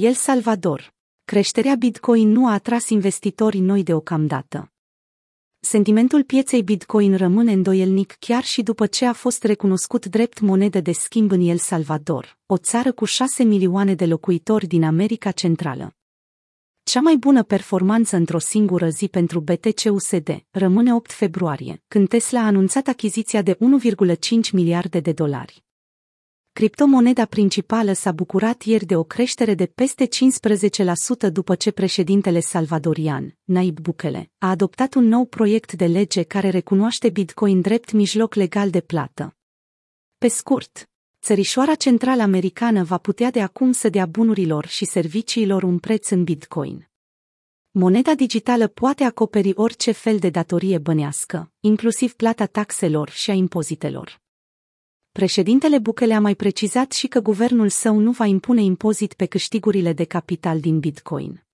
El Salvador. Creșterea Bitcoin nu a atras investitori noi deocamdată. Sentimentul pieței Bitcoin rămâne îndoielnic chiar și după ce a fost recunoscut drept monedă de schimb în El Salvador, o țară cu 6 milioane de locuitori din America Centrală. Cea mai bună performanță într-o singură zi pentru BTC-USD rămâne 8 februarie, când Tesla a anunțat achiziția de 1,5 miliarde de dolari. Criptomoneda principală s-a bucurat ieri de o creștere de peste 15% după ce președintele salvadorian, Naib Bukele, a adoptat un nou proiect de lege care recunoaște Bitcoin drept mijloc legal de plată. Pe scurt, țărișoara centrală americană va putea de acum să dea bunurilor și serviciilor un preț în Bitcoin. Moneda digitală poate acoperi orice fel de datorie bănească, inclusiv plata taxelor și a impozitelor. Președintele Bukele a mai precizat și că guvernul său nu va impune impozit pe câștigurile de capital din Bitcoin.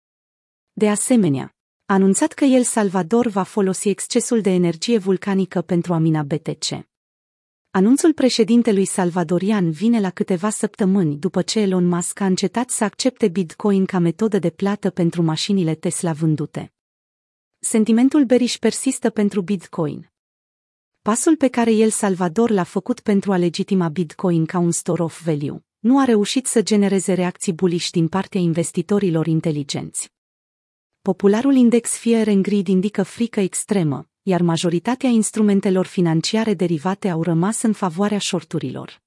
De asemenea, a anunțat că El Salvador va folosi excesul de energie vulcanică pentru a mina BTC. Anunțul președintelui salvadorian vine la câteva săptămâni după ce Elon Musk a încetat să accepte Bitcoin ca metodă de plată pentru mașinile Tesla vândute. Sentimentul beriș persistă pentru Bitcoin. Pasul pe care El Salvador l-a făcut pentru a legitima Bitcoin ca un store of value nu a reușit să genereze reacții bullish din partea investitorilor inteligenți. Popularul index Fear and Greed indică frică extremă, iar majoritatea instrumentelor financiare derivate au rămas în favoarea shorturilor.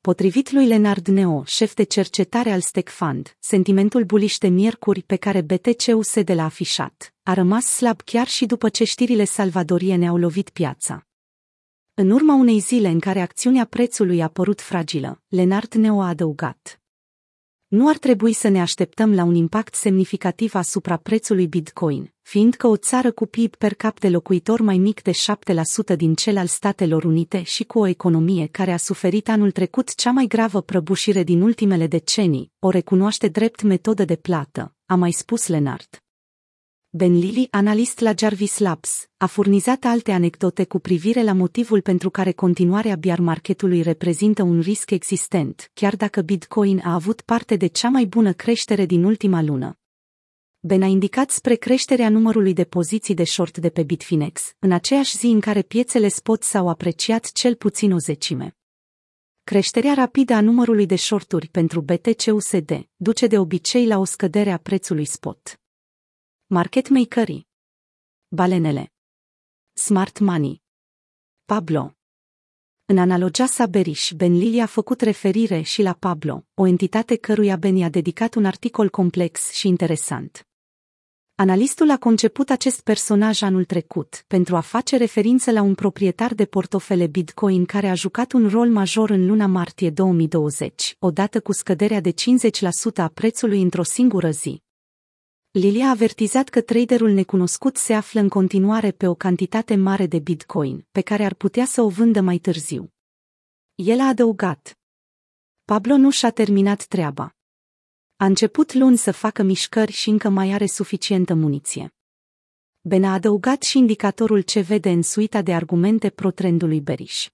Potrivit lui Leonard Neo, șef de cercetare al Stec Fund, sentimentul buliș de miercuri pe care BTC-USD l-a afișat a rămas slab chiar și după ce știrile salvadoriene au lovit piața. În urma unei zile în care acțiunea prețului a părut fragilă, Lenard Neo a adăugat. Nu ar trebui să ne așteptăm la un impact semnificativ asupra prețului Bitcoin, fiindcă o țară cu PIB per cap de locuitor mai mic de 7% din cel al Statelor Unite și cu o economie care a suferit anul trecut cea mai gravă prăbușire din ultimele decenii, o recunoaște drept metodă de plată, a mai spus Lenard. Ben Lilly, analist la Jarvis Labs, a furnizat alte anecdote cu privire la motivul pentru care continuarea bear marketului reprezintă un risc existent, chiar dacă Bitcoin a avut parte de cea mai bună creștere din ultima lună. Ben a indicat spre creșterea numărului de poziții de short de pe Bitfinex, în aceeași zi în care piețele spot s-au apreciat cel puțin o zecime. Creșterea rapidă a numărului de shorturi pentru BTC-USD duce de obicei la o scădere a prețului spot. Market makerii. Balenele. Smart Money. Pablo. În analogia sa Berish, Ben Lilly a făcut referire și la Pablo, o entitate căruia Ben i-a dedicat un articol complex și interesant. Analistul a conceput acest personaj anul trecut pentru a face referință la un proprietar de portofele Bitcoin care a jucat un rol major în luna martie 2020, odată cu scăderea de 50% a prețului într-o singură zi, Lilia a avertizat că traderul necunoscut se află în continuare pe o cantitate mare de Bitcoin, pe care ar putea să o vândă mai târziu. El a adăugat. Pablo nu și-a terminat treaba. A început luni să facă mișcări și încă mai are suficientă muniție. Ben a adăugat și indicatorul ce vede în suita de argumente pro-trendului beriș.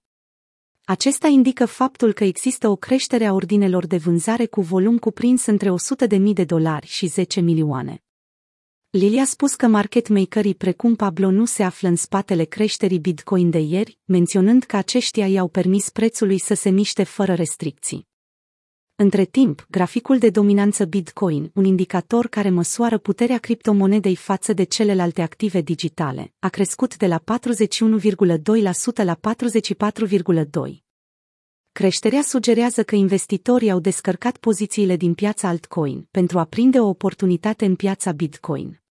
Acesta indică faptul că există o creștere a ordinelor de vânzare cu volum cuprins între 100.000 de dolari și 10 milioane. Lili a spus că market makerii precum Pablo nu se află în spatele creșterii Bitcoin de ieri, menționând că aceștia i-au permis prețului să se miște fără restricții. Între timp, graficul de dominanță Bitcoin, un indicator care măsoară puterea criptomonedei față de celelalte active digitale, a crescut de la 41,2% la 44,2%. Creșterea sugerează că investitorii au descărcat pozițiile din piața altcoin pentru a prinde o oportunitate în piața Bitcoin.